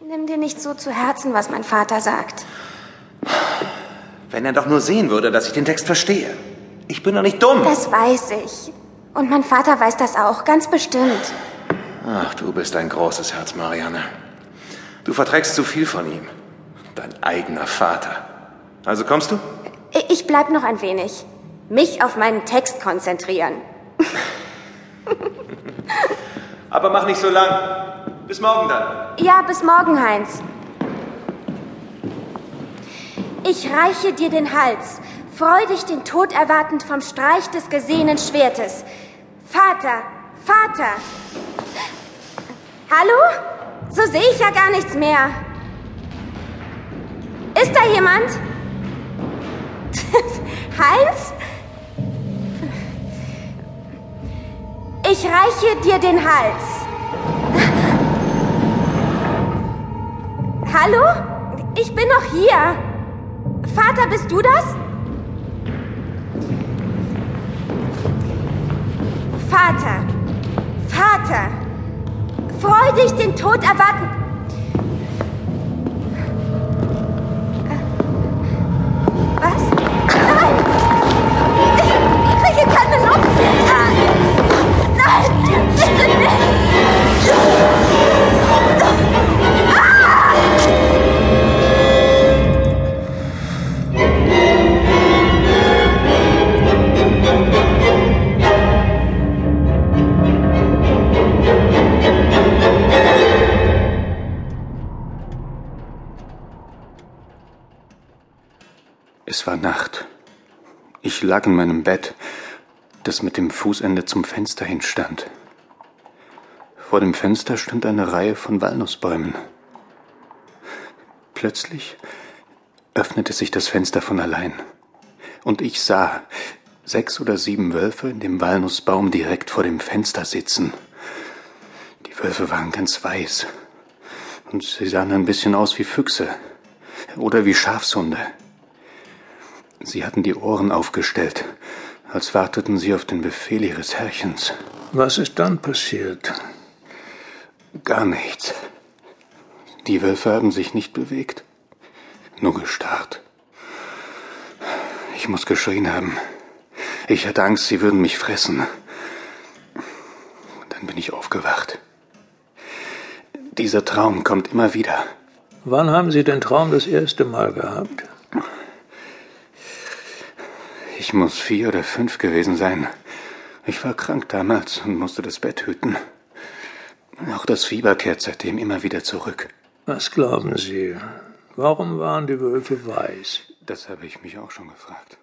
Nimm dir nicht so zu Herzen, was mein Vater sagt. Wenn er doch nur sehen würde, dass ich den Text verstehe. Ich bin doch nicht dumm. Das weiß ich. Und mein Vater weiß das auch, ganz bestimmt. Ach, du bist ein großes Herz, Marianne. Du verträgst zu viel von ihm. Dein eigener Vater. Also kommst du? Ich bleib noch ein wenig. Mich auf meinen Text konzentrieren. Aber mach nicht so lang. Bis morgen dann. Ja, bis morgen, Heinz. Ich reiche dir den Hals, freudig den Tod erwartend vom Streich des gesehenen Schwertes. Vater, Vater! Hallo? So sehe ich ja gar nichts mehr. Ist da jemand? Heinz? Ich reiche dir den Hals. Hallo? Ich bin noch hier. Vater, bist du das? Vater, Vater, freudig den Tod erwarten. Es war Nacht. Ich lag in meinem Bett, das mit dem Fußende zum Fenster hin stand. Vor dem Fenster stand eine Reihe von Walnussbäumen. Plötzlich öffnete sich das Fenster von allein, und ich sah sechs oder sieben Wölfe in dem Walnussbaum direkt vor dem Fenster sitzen. Die Wölfe waren ganz weiß, und sie sahen ein bisschen aus wie Füchse oder wie Schafshunde. Sie hatten die Ohren aufgestellt, als warteten sie auf den Befehl ihres Herrchens. Was ist dann passiert? Gar nichts. Die Wölfe haben sich nicht bewegt, nur gestarrt. Ich muss geschrien haben. Ich hatte Angst, sie würden mich fressen. Dann bin ich aufgewacht. Dieser Traum kommt immer wieder. Wann haben Sie den Traum das erste Mal gehabt? Ich muss vier oder fünf gewesen sein. Ich war krank damals und musste das Bett hüten. Auch das Fieber kehrt seitdem immer wieder zurück. Was glauben Sie? Warum waren die Wölfe weiß? Das habe ich mich auch schon gefragt.